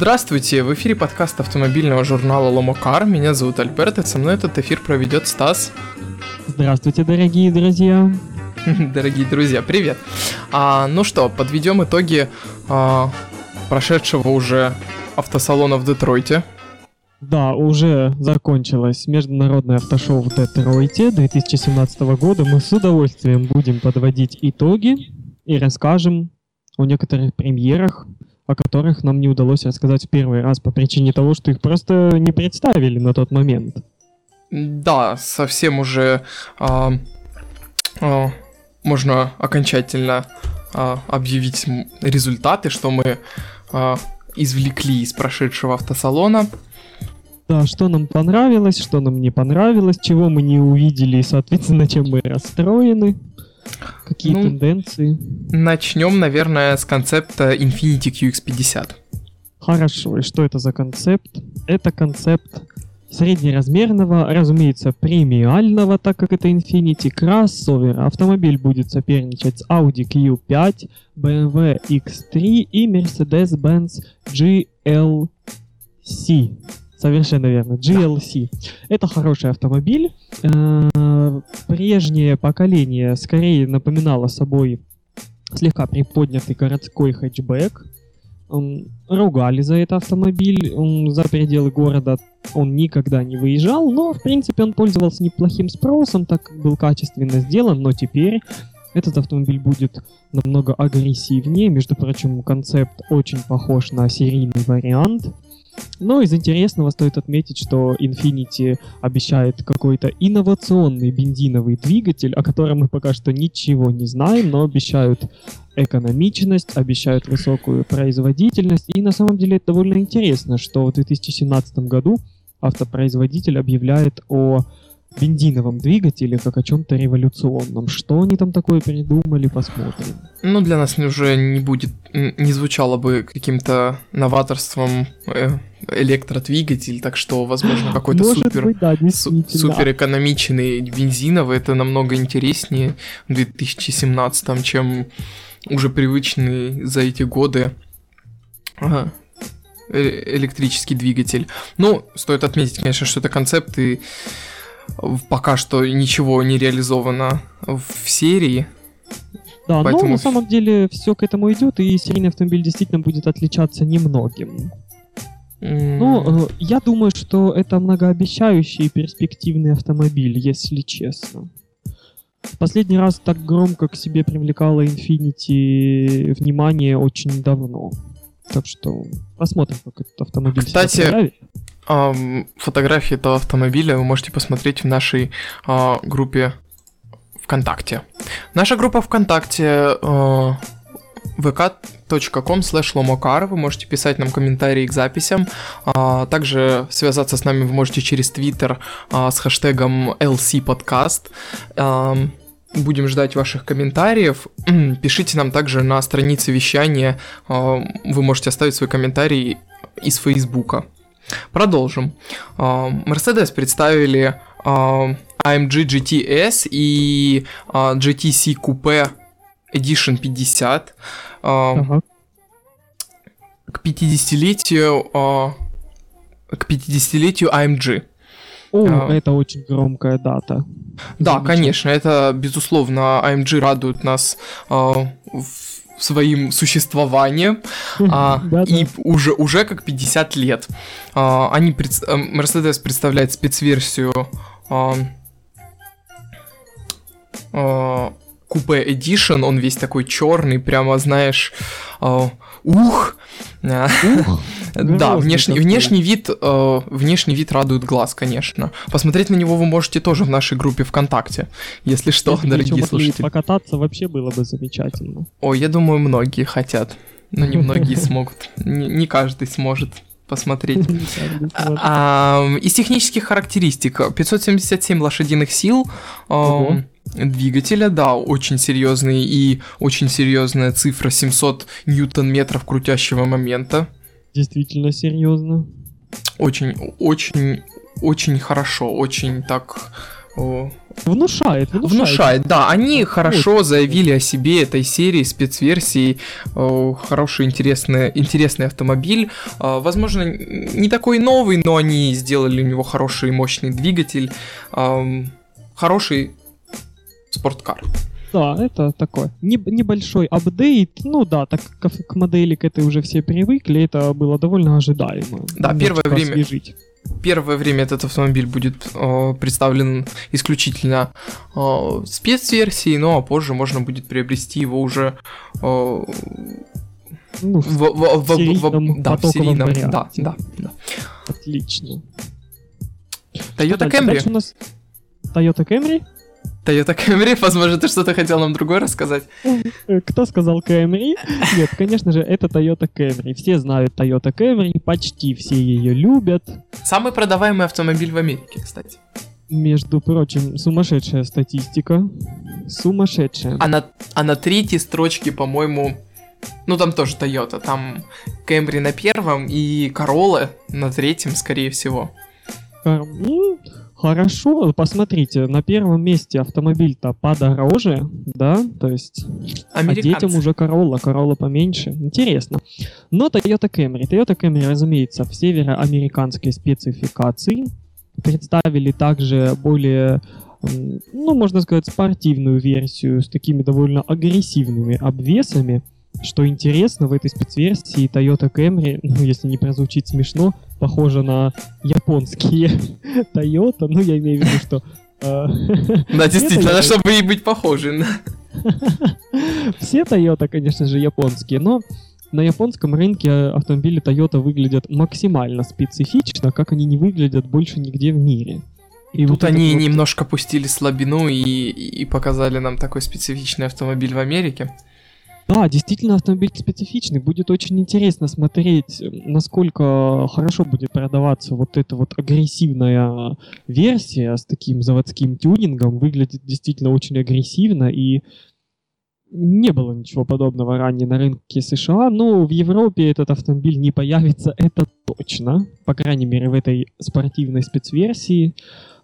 Здравствуйте, в эфире подкаст автомобильного журнала Ломокар. Меня зовут Альберт, и со мной этот эфир проведет Стас. Здравствуйте, дорогие друзья. Дорогие друзья, привет. А, ну что, подведем итоги а, прошедшего уже автосалона в Детройте. Да, уже закончилось международное автошоу в Детройте 2017 года. Мы с удовольствием будем подводить итоги и расскажем о некоторых премьерах, о которых нам не удалось рассказать в первый раз по причине того, что их просто не представили на тот момент. Да, совсем уже а, а, можно окончательно а, объявить результаты, что мы а, извлекли из прошедшего автосалона. Да, что нам понравилось, что нам не понравилось, чего мы не увидели и, соответственно, чем мы расстроены. Какие ну, тенденции? Начнем, наверное, с концепта Infiniti QX50. Хорошо, и что это за концепт? Это концепт среднеразмерного, разумеется, премиального, так как это Infiniti кроссовер. Автомобиль будет соперничать с Audi Q5, BMW X3 и Mercedes-Benz GLC. Совершенно верно. GLC. Это хороший автомобиль. Э, прежнее поколение скорее напоминало собой слегка приподнятый городской хэтчбэк. Ругали за это автомобиль. За пределы города он никогда не выезжал, но, в принципе, он пользовался неплохим спросом, так как был качественно сделан, но теперь этот автомобиль будет намного агрессивнее. Между прочим, концепт очень похож на серийный вариант. Но из интересного стоит отметить, что Infinity обещает какой-то инновационный бензиновый двигатель, о котором мы пока что ничего не знаем, но обещают экономичность, обещают высокую производительность. И на самом деле это довольно интересно, что в 2017 году автопроизводитель объявляет о бензиновом двигателе как о чем-то революционном. Что они там такое придумали, посмотрим. Ну, для нас уже не будет, не звучало бы каким-то новаторством э, электродвигатель, так что, возможно, какой-то супер, быть, да, супер экономичный бензиновый, это намного интереснее в 2017, чем уже привычный за эти годы ага, э, электрический двигатель. Ну, стоит отметить, конечно, что это концепт, и пока что ничего не реализовано в серии. Да, поэтому... но на самом деле все к этому идет, и серийный автомобиль действительно будет отличаться немногим. Mm. Ну, э, я думаю, что это многообещающий и перспективный автомобиль, если честно. Последний раз так громко к себе привлекала Infinity внимание очень давно. Так что посмотрим, как этот автомобиль Кстати, фотографии этого автомобиля вы можете посмотреть в нашей а, группе ВКонтакте. Наша группа ВКонтакте а, vk.com slash lomokar. Вы можете писать нам комментарии к записям. А, также связаться с нами вы можете через Twitter а, с хэштегом LCPodcast. А, будем ждать ваших комментариев. Пишите нам также на странице вещания. А, вы можете оставить свой комментарий из Фейсбука. Продолжим. Mercedes представили AMG GTS и GTC Coupe Edition 50 ага. к 50-летию к 50-летию AMG. О, а, это очень громкая дата. Да, конечно, это безусловно AMG радует нас а, в своим существованием, а, и уже, уже как 50 лет. А, они, пред, э, Mercedes представляет спецверсию а, а, Купе Edition, он весь такой черный, прямо, знаешь, а, ух, ух да, внешний, внешний вид, э, внешний вид радует глаз, конечно. Посмотреть на него вы можете тоже в нашей группе ВКонтакте, если что, если дорогие слушатели. покататься вообще было бы замечательно. О, я думаю, многие хотят, но не многие смогут. Не каждый сможет посмотреть. А, из технических характеристик 577 лошадиных сил. Двигателя, да, очень серьезный и очень серьезная цифра 700 ньютон-метров крутящего момента. Действительно серьезно. Очень, очень, очень хорошо, очень так о, Внушает, внушает. Внушает, да. Они хорошо заявили о себе этой серии, спецверсии. Э, хороший, интересный, интересный автомобиль. Э, возможно, не такой новый, но они сделали у него хороший, мощный двигатель. Э, хороший спорткар. Да, это такой не, небольшой апдейт. Ну да, так как к модели к этой уже все привыкли, это было довольно ожидаемо. Да, первое время. Освежить первое время этот автомобиль будет э, представлен исключительно э, спецверсией, ну а позже можно будет приобрести его уже э, ну, в, в, в, в, в, да, в серийном, да, да, да. Отлично. Toyota Camry. у нас Toyota Camry? Toyota Camry, возможно, ты что-то хотел нам другое рассказать? Э, кто сказал Camry? Нет, конечно же, это Toyota Camry. Все знают Toyota Camry, почти все ее любят. Самый продаваемый автомобиль в Америке, кстати. Между прочим, сумасшедшая статистика. Сумасшедшая. А на, а на третьей строчке, по-моему, ну там тоже Toyota, там Camry на первом и Corolla на третьем, скорее всего. Ну, Хорошо, посмотрите, на первом месте автомобиль-то подороже, да, то есть, а детям уже Corolla, Corolla поменьше, интересно. Но Toyota Camry, Toyota Camry, разумеется, в североамериканской спецификации, представили также более, ну, можно сказать, спортивную версию с такими довольно агрессивными обвесами, что интересно, в этой спецверсии Toyota Camry, ну, если не прозвучит смешно, похоже на японские Toyota, ну, я имею в виду, что... Э, да, действительно, чтобы и быть похожи. Все Toyota, конечно же, японские, но на японском рынке автомобили Toyota выглядят максимально специфично, как они не выглядят больше нигде в мире. И Тут вот они вот... немножко пустили слабину и, и показали нам такой специфичный автомобиль в Америке. Да, действительно автомобиль специфичный. Будет очень интересно смотреть, насколько хорошо будет продаваться вот эта вот агрессивная версия с таким заводским тюнингом. Выглядит действительно очень агрессивно и не было ничего подобного ранее на рынке США, но в Европе этот автомобиль не появится, это точно. По крайней мере, в этой спортивной спецверсии.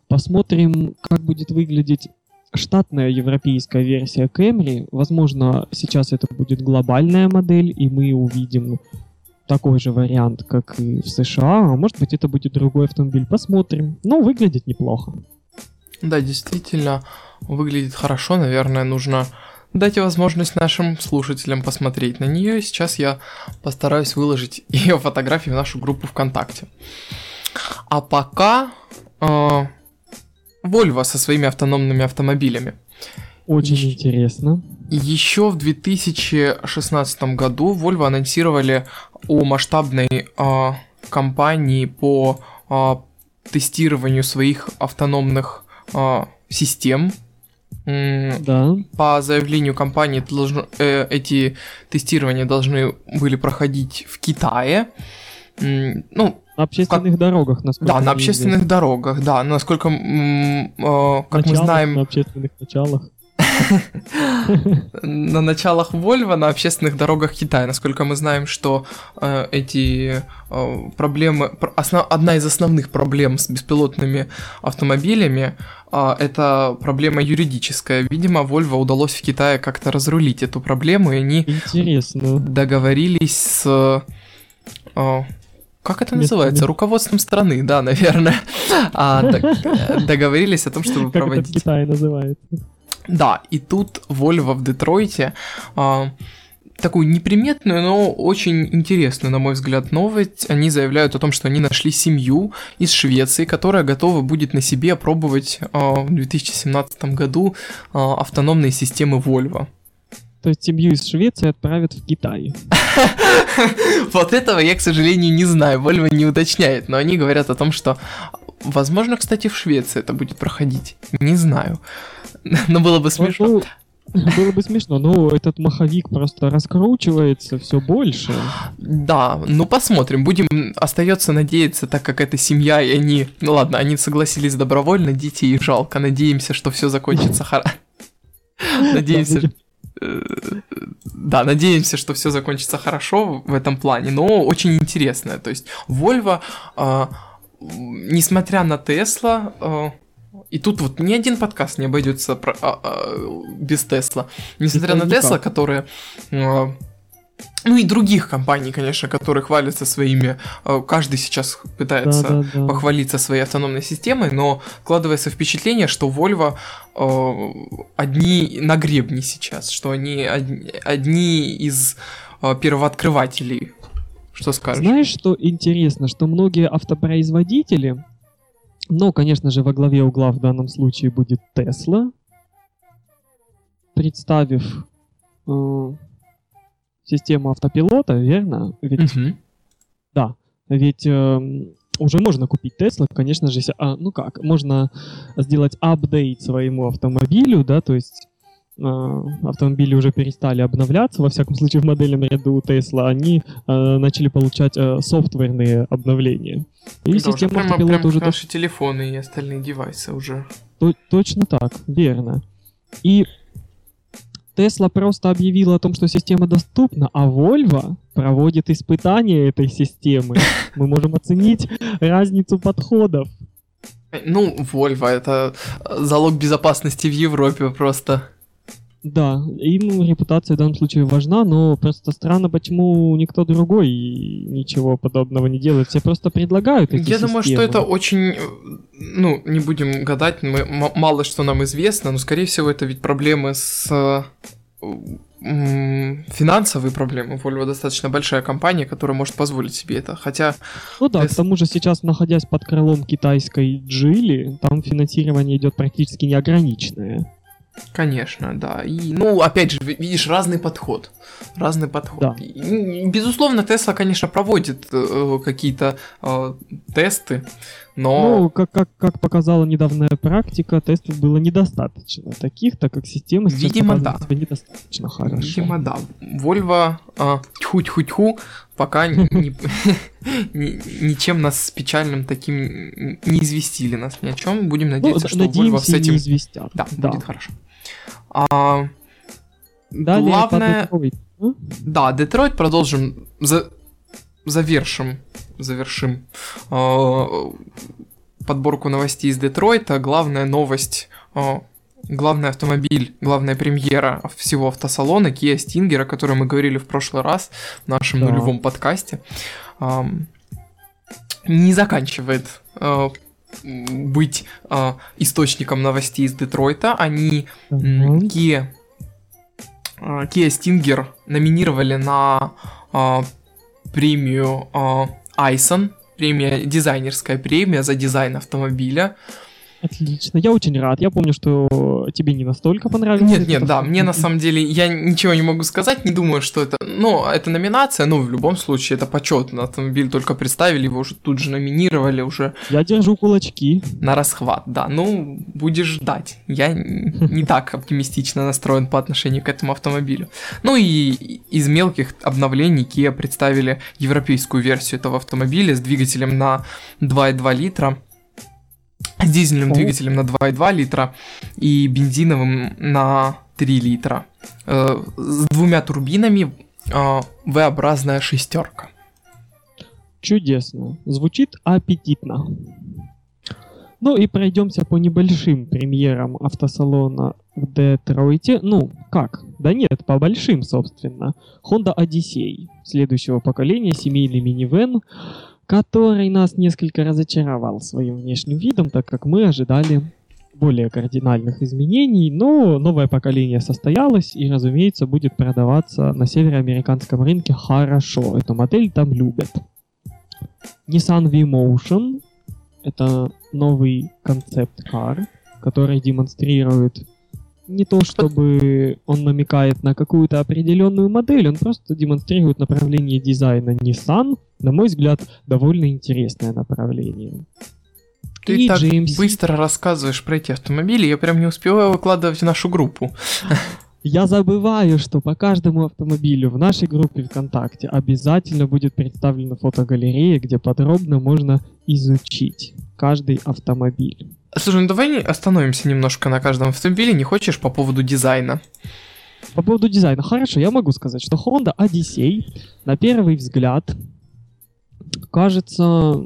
Посмотрим, как будет выглядеть штатная европейская версия Camry. Возможно, сейчас это будет глобальная модель, и мы увидим такой же вариант, как и в США. А может быть, это будет другой автомобиль. Посмотрим. Но выглядит неплохо. Да, действительно, выглядит хорошо. Наверное, нужно дать возможность нашим слушателям посмотреть на нее. Сейчас я постараюсь выложить ее фотографии в нашу группу ВКонтакте. А пока э, Volvo со своими автономными автомобилями. Очень Еще... интересно. Еще в 2016 году Volvo анонсировали о масштабной э, кампании по э, тестированию своих автономных э, систем. Да. По заявлению компании должно, э, эти тестирования должны были проходить в Китае. Ну, на общественных как... дорогах, насколько Да, на общественных известно. дорогах, да. Насколько, э, как началах, мы знаем... На общественных началах. на началах Volvo на общественных дорогах Китая. Насколько мы знаем, что э, эти э, проблемы, основ, одна из основных проблем с беспилотными автомобилями э, это проблема юридическая. Видимо, Volvo удалось в Китае как-то разрулить эту проблему, и они Интересно. договорились с э, как это называется? Руководством страны, да, наверное. А, так, э, договорились о том, чтобы как проводить. Это в Китае называется. Да, и тут Volvo в Детройте а, такую неприметную, но очень интересную, на мой взгляд, новость. Они заявляют о том, что они нашли семью из Швеции, которая готова будет на себе опробовать а, в 2017 году а, автономные системы Volvo. То есть семью из Швеции отправят в Китай. Вот этого я, к сожалению, не знаю. Volvo не уточняет, но они говорят о том, что Возможно, кстати, в Швеции это будет проходить. Не знаю. Но было бы смешно. Ну, было бы смешно, но этот маховик просто раскручивается все больше. Да, ну посмотрим. Будем остается надеяться, так как это семья, и они. Ну ладно, они согласились добровольно, детей жалко. Надеемся, что все закончится хорошо. Надеемся. Э, да, надеемся, что все закончится хорошо в этом плане, но очень интересно. То есть Volvo, э, несмотря на Tesla, э, и тут вот ни один подкаст не обойдется про, а, а, без Тесла. Несмотря Это на. Тесла, которые... а, ну и других компаний, конечно, которые хвалятся своими... а, каждый сейчас пытается Да-да-да. похвалиться своей автономной системой, но складывается впечатление, что Volvo э, одни на гребне сейчас, что они одни, одни из э, первооткрывателей. Что скажешь? Знаешь, что интересно, что многие автопроизводители, ну, конечно же, во главе угла в данном случае будет Tesla, представив э, систему автопилота, верно? Ведь Мгм. Ведь эм, уже можно купить Tesla, конечно же, а, ну как, можно сделать апдейт своему автомобилю, да, то есть э, автомобили уже перестали обновляться, во всяком случае в модельном ряду Tesla, они э, начали получать э, софтверные обновления. И Да, система прямо, автопилота прямо уже наши телефоны и остальные девайсы уже. То- точно так, верно. И Tesla просто объявила о том, что система доступна, а Volvo проводит испытания этой системы. Мы можем оценить разницу подходов. Ну, Volvo это залог безопасности в Европе просто. Да, им репутация в данном случае важна, но просто странно, почему никто другой ничего подобного не делает. Все просто предлагают эти Я думаю, что системы. это очень, ну, не будем гадать, мы, мало что нам известно, но, скорее всего, это ведь проблемы с финансовые проблемы. Volvo достаточно большая компания, которая может позволить себе это. Хотя, Ну да, Тес- к тому же сейчас, находясь под крылом китайской Джили, там финансирование идет практически неограниченное. Конечно, да. И, ну, опять же, ви- видишь, разный подход. Разный подход. Да. И, безусловно, Tesla, конечно, проводит э, какие-то э, тесты, но... Ну, как, как, как показала недавняя практика, тестов было недостаточно таких, так как система сейчас Видимо, да. себя недостаточно хорошо. Видимо, да. Volvo а, тьху-тьху-тьху пока ни- ни- ни- ничем нас с печальным таким не известили нас ни о чем. Будем Ну, надеяться, что Volvo надеемся, с этим... известят. Да, будет хорошо. А, Далее главное... Да, Детройт продолжим, за- завершим, завершим э, подборку новостей из Детройта. Главная новость, э, главный автомобиль, главная премьера всего автосалона Kia Stinger, о которой мы говорили в прошлый раз в нашем Да. нулевом подкасте, ам, не заканчивает э, быть э, источником новостей из Детройта. Они Мгм. Kia, а, Kia Stinger номинировали на а, премию а, Айсон, премия, дизайнерская премия за дизайн автомобиля. Отлично, я очень рад. Я помню, что тебе не настолько понравился. Нет, нет, да, мне на самом деле, я ничего не могу сказать, не думаю, что это, ну, это номинация, ну, в любом случае, это почетно, автомобиль только представили, его уже тут же номинировали, уже Я держу кулачки. на расхват, да, ну, будешь ждать. Я не так оптимистично настроен по отношению к этому автомобилю. Ну и из мелких обновлений Kia представили европейскую версию этого автомобиля с двигателем на 2,2 литра, с дизельным двигателем на 2,2 литра и бензиновым на 3 литра. Э, С двумя турбинами э, V-образная шестерка. Чудесно. Звучит аппетитно. Ну и пройдемся по небольшим премьерам автосалона в Детройте. Ну, как? Да нет, по большим, собственно. Honda Odyssey следующего поколения, семейный минивэн, который нас несколько разочаровал своим внешним видом, так как мы ожидали более кардинальных изменений, но новое поколение состоялось и, разумеется, будет продаваться на североамериканском рынке хорошо. Эту модель там любят. Nissan V-Motion — это новый концепт-кар, который демонстрирует не то чтобы он намекает на какую-то определенную модель, он просто демонстрирует направление дизайна Nissan, на мой взгляд, довольно интересное направление. Ты И так GMC. быстро рассказываешь про эти автомобили, я прям не успеваю выкладывать в нашу группу. Я забываю, что по каждому автомобилю в нашей группе ВКонтакте обязательно будет представлена фотогалерея, где подробно можно изучить каждый автомобиль. Слушай, ну давай остановимся немножко на каждом автомобиле, не хочешь, по поводу дизайна? По поводу дизайна, хорошо, я могу сказать, что Honda Odyssey на первый взгляд кажется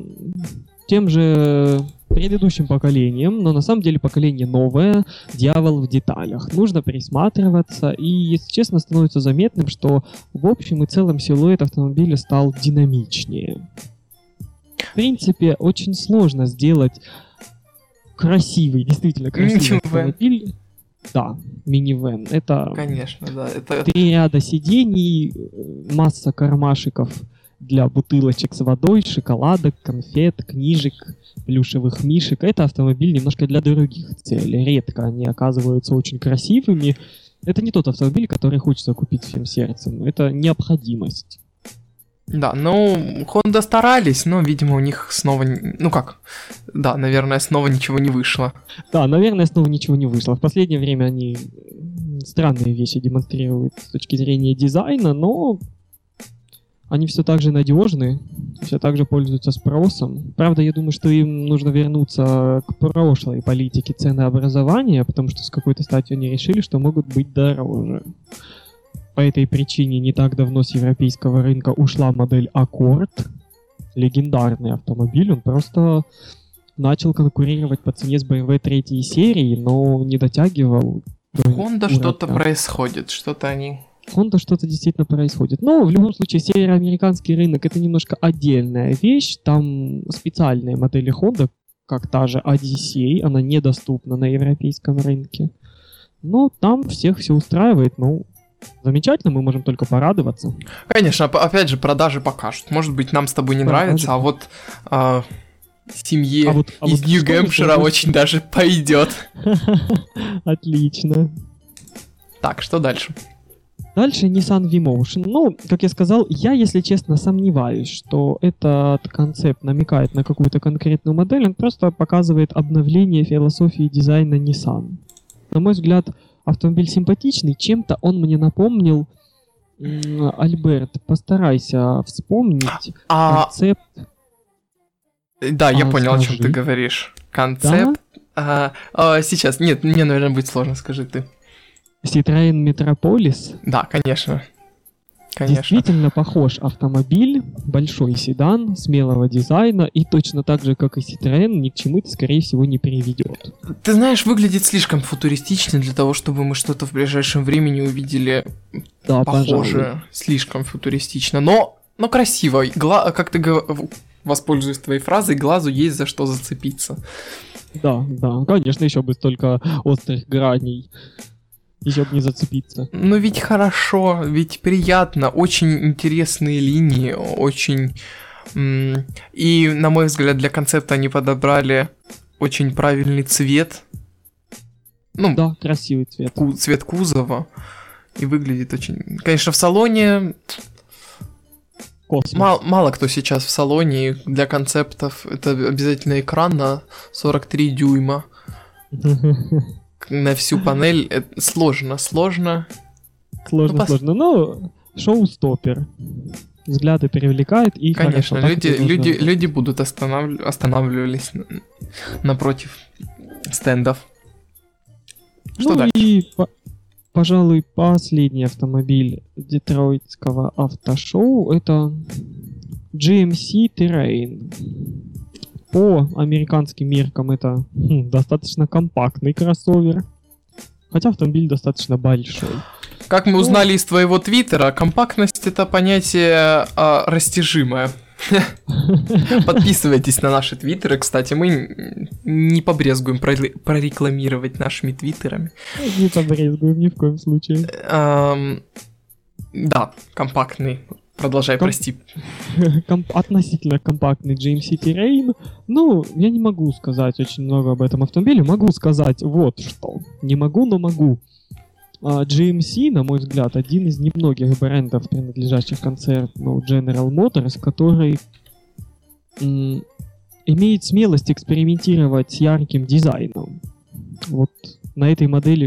тем же предыдущим поколением, но на самом деле поколение новое, дьявол в деталях. Нужно присматриваться, и, если честно, становится заметным, что в общем и целом силуэт автомобиля стал динамичнее. В принципе, очень сложно сделать красивый, действительно красивый автомобиль. Да, минивэн. Это Конечно, да. Это... три ряда сидений, э, масса кармашиков для бутылочек с водой, шоколадок, конфет, книжек, плюшевых мишек. Это автомобиль немножко для других целей. Редко они оказываются очень красивыми. Это не тот автомобиль, который хочется купить всем сердцем. Это необходимость. Да, ну, Honda старались, но, видимо, у них снова... Ну как? Да, наверное, снова ничего не вышло. Да, наверное, снова ничего не вышло. В последнее время они странные вещи демонстрируют с точки зрения дизайна, но они все так же надежны, все так же пользуются спросом. Правда, я думаю, что им нужно вернуться к прошлой политике ценообразования, потому что с какой-то статью они решили, что могут быть дороже. По этой причине не так давно с европейского рынка ушла модель Accord. Легендарный автомобиль, он просто начал конкурировать по цене с BMW третьей серии, но не дотягивал. Honda что-то происходит, что-то они Honda что-то действительно происходит. Но в любом случае североамериканский рынок это немножко отдельная вещь. Там специальные модели Honda, как та же Odyssey, она недоступна на европейском рынке. Но там всех все устраивает, ну, замечательно, мы можем только порадоваться. Конечно, опять же, продажи покажут. Может быть, нам с тобой не продажи. нравится, а вот а, семье а вот, а из вот Нью-Гэмпшира очень даже пойдет. Отлично. Так, что дальше? Дальше Nissan V-Motion. Ну, как я сказал, я, если честно, сомневаюсь, что этот концепт намекает на какую-то конкретную модель, он просто показывает обновление философии дизайна Nissan. На мой взгляд, автомобиль симпатичный, чем-то он мне напомнил Альберт, постарайся вспомнить а... концепт. Да, а, я понял, скажи. о чем ты говоришь. Концепт. Да? А, а, сейчас, нет, мне, наверное, будет сложно, скажи ты. Citroёn Metropolis. Да, конечно. Конечно. Действительно похож автомобиль, большой седан, смелого дизайна, и точно так же, как и Citroën, ни к чему это, скорее всего, не приведет. Ты знаешь, выглядит слишком футуристично для того, чтобы мы что-то в ближайшем времени увидели да, похожее. Пожалуй. Слишком футуристично, но, но красиво. Гла... Как ты воспользуюсь твоей фразой, глазу есть за что зацепиться. Да, да, конечно, еще бы столько острых граней бы не зацепиться. Ну ведь хорошо, ведь приятно, очень интересные линии, очень... И, на мой взгляд, для концепта они подобрали очень правильный цвет. Ну, да, красивый цвет. Ку- цвет кузова. И выглядит очень... Конечно, в салоне... Мало, мало кто сейчас в салоне для концептов. Это обязательно экран на 43 дюйма. на всю панель это сложно, сложно. Сложно, ну, сложно. Ну, шоу-стопер. Взгляды привлекает и Конечно, хорошо, люди, люди, люди будут останов... останавливались напротив стендов. Что ну дальше? и, по- пожалуй, последний автомобиль детройтского автошоу это GMC Terrain по американским меркам это хм, достаточно компактный кроссовер. Хотя автомобиль достаточно большой. Как мы ну, узнали из твоего твиттера, компактность это понятие а, растяжимое. Подписывайтесь на наши твиттеры. Кстати, мы не побрезгуем прорекламировать нашими твиттерами. Не побрезгуем ни в коем случае. Да, компактный Продолжай, Ком... прости. Комп... Относительно компактный GMC Terrain. Ну, я не могу сказать очень много об этом автомобиле. Могу сказать вот что. Не могу, но могу. GMC, на мой взгляд, один из немногих брендов, принадлежащих концерну General Motors, который имеет смелость экспериментировать с ярким дизайном. Вот на этой модели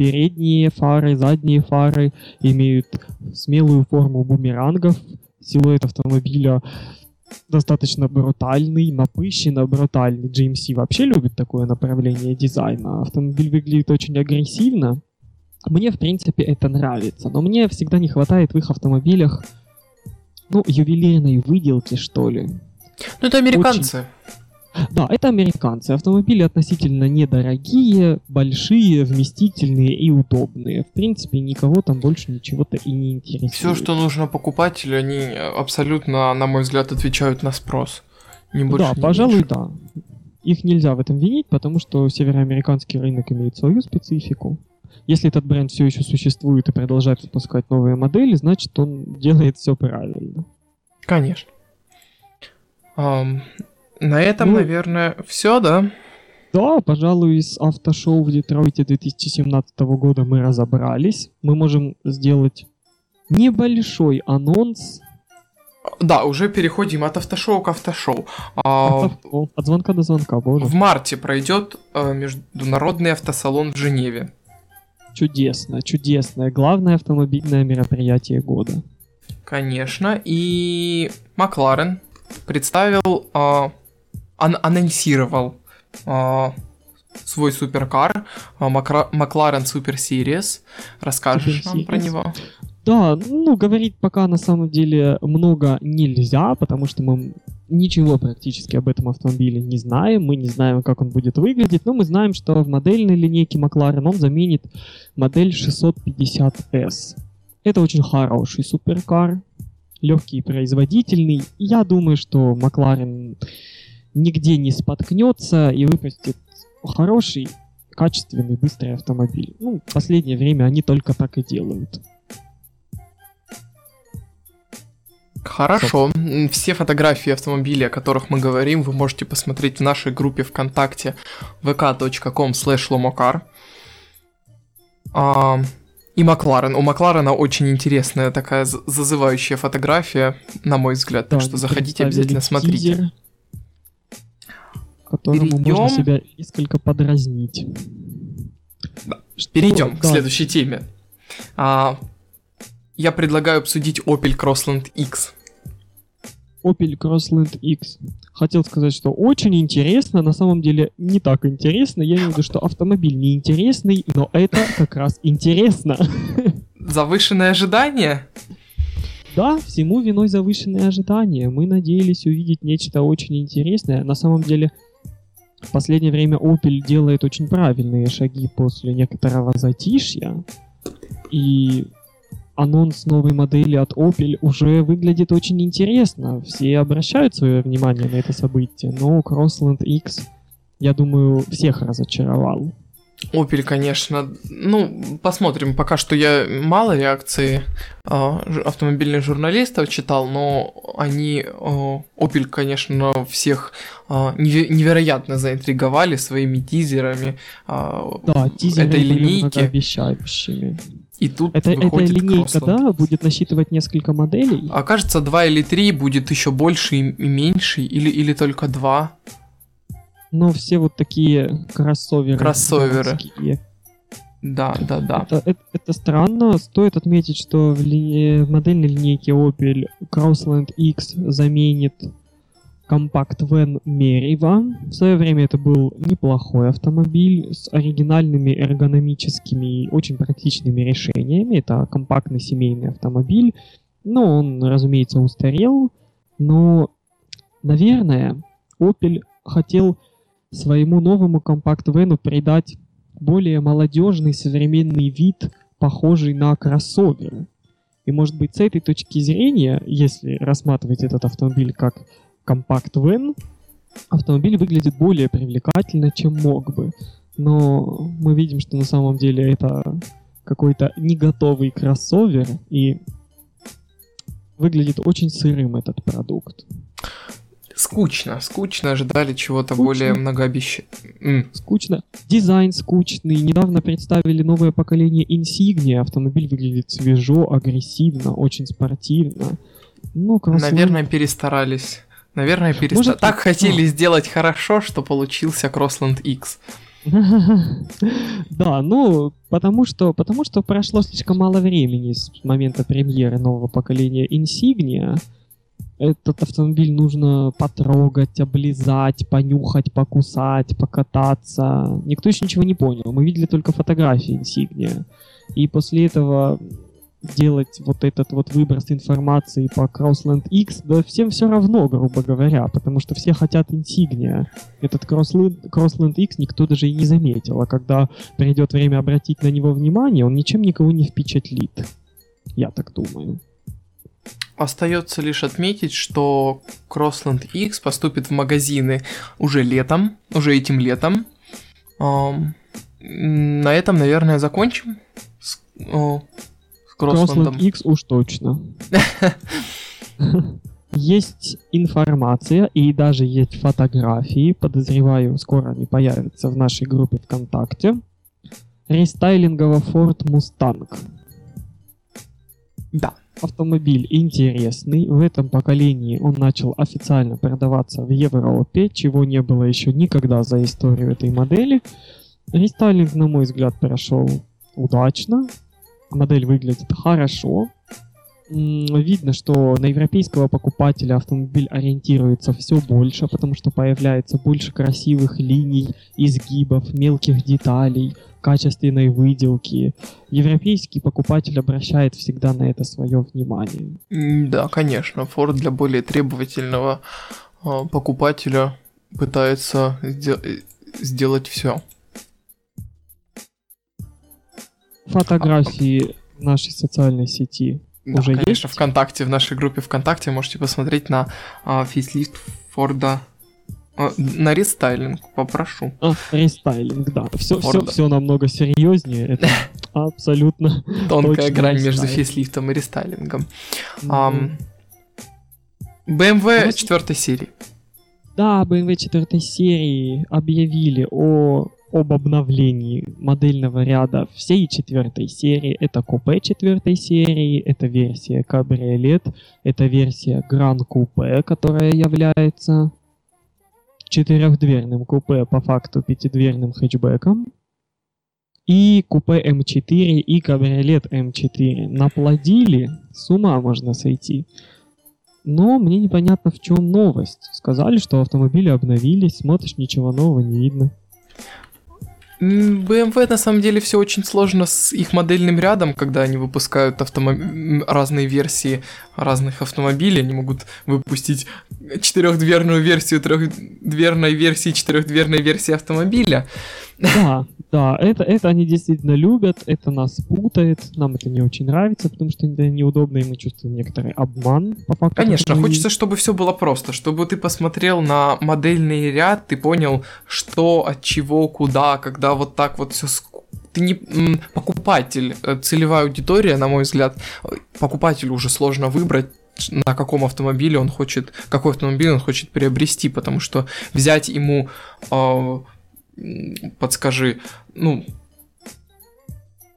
Передние фары, задние фары имеют смелую форму бумерангов. Силуэт автомобиля достаточно брутальный, напыщенно брутальный. GMC вообще любит такое направление дизайна. Автомобиль выглядит очень агрессивно. Мне, в принципе, это нравится, но мне всегда не хватает в их автомобилях, ну, ювелирной выделки, что ли. Ну, это американцы. Очень Да, это американцы. Автомобили относительно недорогие, большие, вместительные и удобные. В принципе, никого там больше ничего-то и не интересует. Все, что нужно покупателю, они абсолютно, на мой взгляд, отвечают на спрос. Не больше, да, не пожалуй, меньше. да. Их нельзя в этом винить, потому что североамериканский рынок имеет свою специфику. Если этот бренд все еще существует и продолжает выпускать новые модели, значит он делает все правильно. Конечно. Um, на этом, ну, наверное, все, да? Да, пожалуй, с автошоу в Детройте 2017 года мы разобрались. Мы можем сделать небольшой анонс. Да, уже переходим от автошоу к автошоу. А, от звонка до звонка, боже. В марте пройдет э, международный автосалон в Женеве. Чудесно, чудесное. Главное автомобильное мероприятие года. Конечно. И Макларен представил э, ан- анонсировал э, свой суперкар э, Макларен Super Series. Расскажешь нам про него? Да, ну, говорить пока на самом деле много нельзя, потому что мы ничего практически об этом автомобиле не знаем, мы не знаем, как он будет выглядеть, но мы знаем, что в модельной линейке Макларен он заменит модель 650S. Это очень хороший суперкар, легкий производительный. Я думаю, что Макларен нигде не споткнется и выпустит хороший, качественный, быстрый автомобиль. Ну, в последнее время они только так и делают. Хорошо. Все фотографии автомобилей, о которых мы говорим, вы можете посмотреть в нашей группе ВКонтакте vk.com slash а, и Макларен. У Макларена очень интересная такая зазывающая фотография, на мой взгляд. Да, так что заходите, обязательно смотрите. Тизер которому Перейдем... можно себя несколько подразнить. Перейдем к да. следующей теме. А, я предлагаю обсудить Opel Crossland X. Opel Crossland X. Хотел сказать, что очень интересно, на самом деле не так интересно. Я имею в виду, что автомобиль не интересный, но это как раз интересно. Завышенное ожидание? Да, всему виной завышенные ожидания. Мы надеялись увидеть нечто очень интересное. На самом деле, в последнее время Opel делает очень правильные шаги после некоторого затишья. И анонс новой модели от Opel уже выглядит очень интересно. Все обращают свое внимание на это событие, но Crossland X, я думаю, всех разочаровал. Opel, конечно. Ну, посмотрим. Пока что я мало реакции э, автомобильных журналистов читал, но они, э, Opel, конечно, всех э, невероятно заинтриговали своими тизерами э, да, тизеры этой линейки. И тут это, эта линейка, да, будет насчитывать несколько моделей? Окажется, два или три будет еще больше и меньше, или, или только два но все вот такие кроссоверы. Кроссоверы. Да, да, да. Это, это, это странно. Стоит отметить, что в, ли... в модельной линейке Opel Crossland X заменит компакт Van Meriva. В свое время это был неплохой автомобиль с оригинальными эргономическими и очень практичными решениями. Это компактный семейный автомобиль. Но он, разумеется, устарел. Но, наверное, Opel хотел своему новому компакт-вену придать более молодежный современный вид, похожий на кроссовер. И может быть с этой точки зрения, если рассматривать этот автомобиль как компакт-вен, автомобиль выглядит более привлекательно, чем мог бы. Но мы видим, что на самом деле это какой-то не готовый кроссовер, и выглядит очень сырым этот продукт. Скучно, скучно, ожидали чего-то более многообещающего. Скучно. Дизайн скучный. Недавно представили новое поколение Insignia. Автомобиль выглядит свежо, агрессивно, очень спортивно. Ну. Наверное, перестарались. Наверное, перестарались. Так хотели сделать хорошо, что получился Crossland X. Да, ну, потому что, потому что прошло слишком мало времени с момента премьеры нового поколения Insignia этот автомобиль нужно потрогать, облизать, понюхать, покусать, покататься. Никто еще ничего не понял. Мы видели только фотографии Insignia. И после этого делать вот этот вот выброс информации по Crossland X, да всем все равно, грубо говоря, потому что все хотят Insignia. Этот Crossland, Crossland X никто даже и не заметил, а когда придет время обратить на него внимание, он ничем никого не впечатлит. Я так думаю. Остается лишь отметить, что Crossland X поступит в магазины уже летом, уже этим летом. На этом, наверное, закончим. С, о, с Crossland X уж точно. Есть информация и даже есть фотографии, подозреваю, скоро они появятся в нашей группе ВКонтакте. Рестайлингового Ford Mustang. Да. Автомобиль интересный. В этом поколении он начал официально продаваться в Европе, чего не было еще никогда за историю этой модели. Рестайлинг, на мой взгляд, прошел удачно. Модель выглядит хорошо. Видно, что на европейского покупателя автомобиль ориентируется все больше, потому что появляется больше красивых линий, изгибов, мелких деталей, качественной выделки. Европейский покупатель обращает всегда на это свое внимание. Да, конечно. Ford для более требовательного а, покупателя пытается сделать все. Фотографии нашей социальной сети да, уже конечно, есть? ВКонтакте, в нашей группе ВКонтакте можете посмотреть на а, фейслифт Форда а, на рестайлинг попрошу. А, рестайлинг, да. Все, все, все намного серьезнее. Это абсолютно тонкая грань между фейслифтом и рестайлингом. BMW 4 серии. Да, BMW 4 серии объявили о об обновлении модельного ряда всей четвертой серии. Это купе четвертой серии, это версия кабриолет, это версия Гран Купе, которая является четырехдверным купе, по факту пятидверным хэтчбеком. И купе М4 и кабриолет М4 наплодили, с ума можно сойти. Но мне непонятно, в чем новость. Сказали, что автомобили обновились, смотришь, ничего нового не видно. BMW на самом деле все очень сложно с их модельным рядом, когда они выпускают автомоб... разные версии разных автомобилей. Они могут выпустить четырехдверную версию трехдверной версии, четырехдверной версии автомобиля. Да, да, это, это они действительно любят, это нас путает, нам это не очень нравится, потому что это неудобно, и мы чувствуем некоторый обман по факту. Конечно, хочется, чтобы все было просто, чтобы ты посмотрел на модельный ряд, ты понял, что, от чего, куда, когда вот так вот все ты не покупатель, э, целевая аудитория, на мой взгляд, покупателю уже сложно выбрать на каком автомобиле он хочет, какой автомобиль он хочет приобрести, потому что взять ему э, подскажи, ну...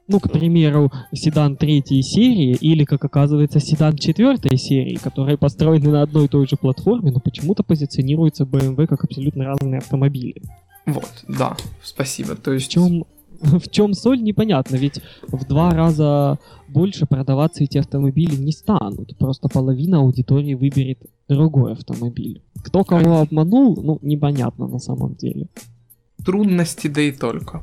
Ну, к примеру, седан третьей серии или, как оказывается, седан четвертой серии, которые построены на одной и той же платформе, но почему-то позиционируются BMW как абсолютно разные автомобили. Вот, да, спасибо. То есть... В чем, в чем соль, непонятно, ведь в два раза больше продаваться эти автомобили не станут. Просто половина аудитории выберет другой автомобиль. Кто кого обманул, ну, непонятно на самом деле трудности, да и только.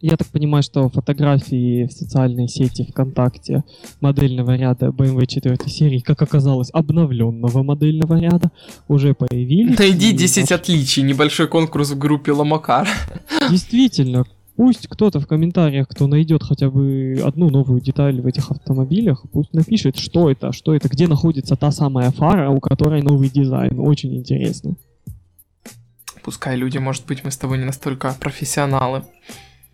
Я так понимаю, что фотографии в социальной сети ВКонтакте модельного ряда BMW 4 серии, как оказалось, обновленного модельного ряда, уже появились. Найди 10 и... отличий, небольшой конкурс в группе Ломакар. Действительно, пусть кто-то в комментариях, кто найдет хотя бы одну новую деталь в этих автомобилях, пусть напишет, что это, что это, где находится та самая фара, у которой новый дизайн. Очень интересно. Пускай люди, может быть, мы с тобой не настолько профессионалы.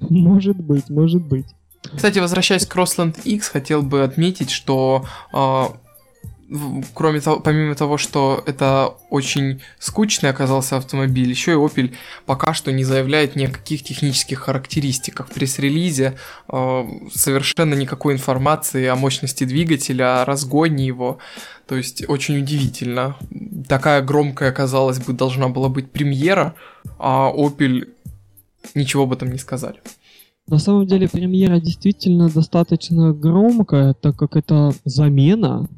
Может быть, может быть. Кстати, возвращаясь к Crossland X, хотел бы отметить, что э, кроме того, помимо того, что это очень скучный оказался автомобиль, еще и Opel пока что не заявляет ни о каких технических характеристиках. В пресс-релизе э, совершенно никакой информации о мощности двигателя, о разгоне его. То есть очень удивительно. Такая громкая, казалось бы, должна была быть премьера, а Opel ничего об этом не сказали. На самом деле премьера действительно достаточно громкая, так как это замена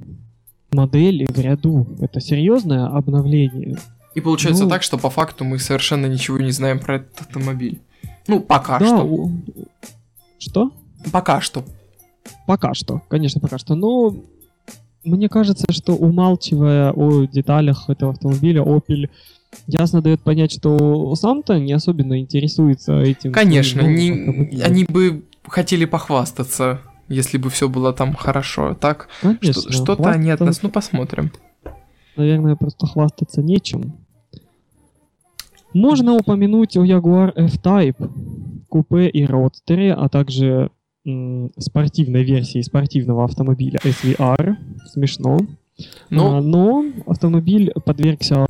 модели в ряду. Это серьезное обновление. И получается ну, так, что по факту мы совершенно ничего не знаем про этот автомобиль. Ну, пока да, что. Что? Пока что. Пока что, конечно, пока что. Но мне кажется, что умалчивая о деталях этого автомобиля, Opel ясно дает понять, что сам-то не особенно интересуется этим. Конечно, не, они бы хотели похвастаться, если бы все было там хорошо. Так, Конечно, что, что-то они от нас, ну посмотрим. Наверное, просто хвастаться нечем. Можно упомянуть о Jaguar F-Type, купе и родстере, а также м, спортивной версии спортивного автомобиля SVR. Смешно. Но... А, но автомобиль подвергся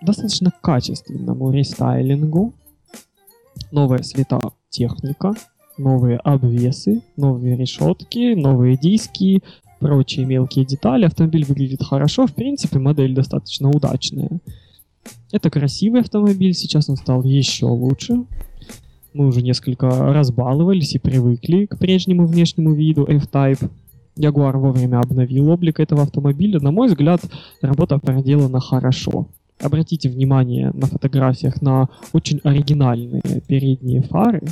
достаточно качественному рестайлингу. Новая светотехника, новые обвесы, новые решетки, новые диски, прочие мелкие детали. Автомобиль выглядит хорошо, в принципе, модель достаточно удачная. Это красивый автомобиль, сейчас он стал еще лучше. Мы уже несколько разбаловались и привыкли к прежнему внешнему виду F-Type. Jaguar вовремя обновил облик этого автомобиля. На мой взгляд, работа проделана хорошо. Обратите внимание на фотографиях на очень оригинальные передние фары,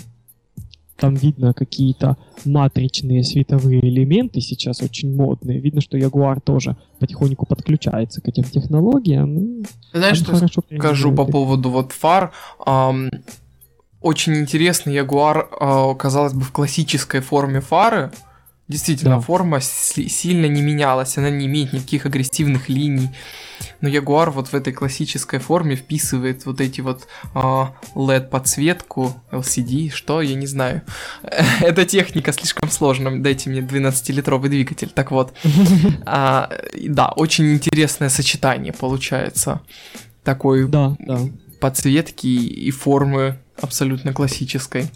там видно какие-то матричные световые элементы сейчас очень модные. Видно, что Jaguar тоже потихоньку подключается к этим технологиям. Знаешь, что скажу по поводу вот фар? Um, очень интересный Jaguar, uh, казалось бы, в классической форме фары. Действительно, да. форма сильно не менялась, она не имеет никаких агрессивных линий. Но Jaguar вот в этой классической форме вписывает вот эти вот э, LED-подсветку, LCD, что, я не знаю. Эта техника слишком сложная, дайте мне 12-литровый двигатель. Так вот, а, да, очень интересное сочетание получается. Такой да, да. подсветки и формы абсолютно классической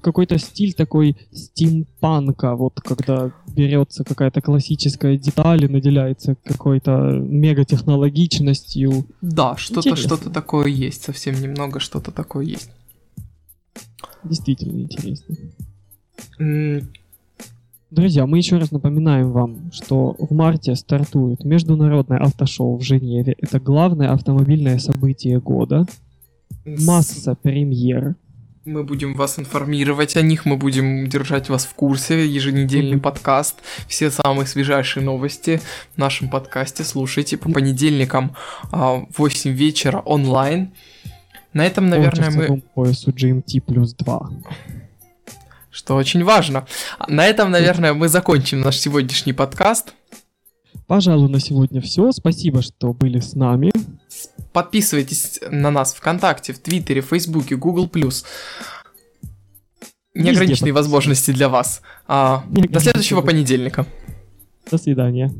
какой-то стиль такой стимпанка, вот когда берется какая-то классическая деталь и наделяется какой-то мегатехнологичностью. Да, что-то что-то такое есть, совсем немного что-то такое есть. Действительно интересно. Mm. Друзья, мы еще раз напоминаем вам, что в марте стартует международное автошоу в Женеве. Это главное автомобильное событие года. Масса премьер мы будем вас информировать о них, мы будем держать вас в курсе, еженедельный подкаст, все самые свежайшие новости в нашем подкасте слушайте по понедельникам а, в 8 вечера онлайн. На этом, наверное, мы... поясу GMT плюс 2. Что очень важно. На этом, наверное, мы закончим наш сегодняшний подкаст. Пожалуй, на сегодня все. Спасибо, что были с нами. Подписывайтесь на нас ВКонтакте, в Твиттере, в Фейсбуке, Google+. Неограниченные возможности для вас. А, до следующего понедельника. До свидания.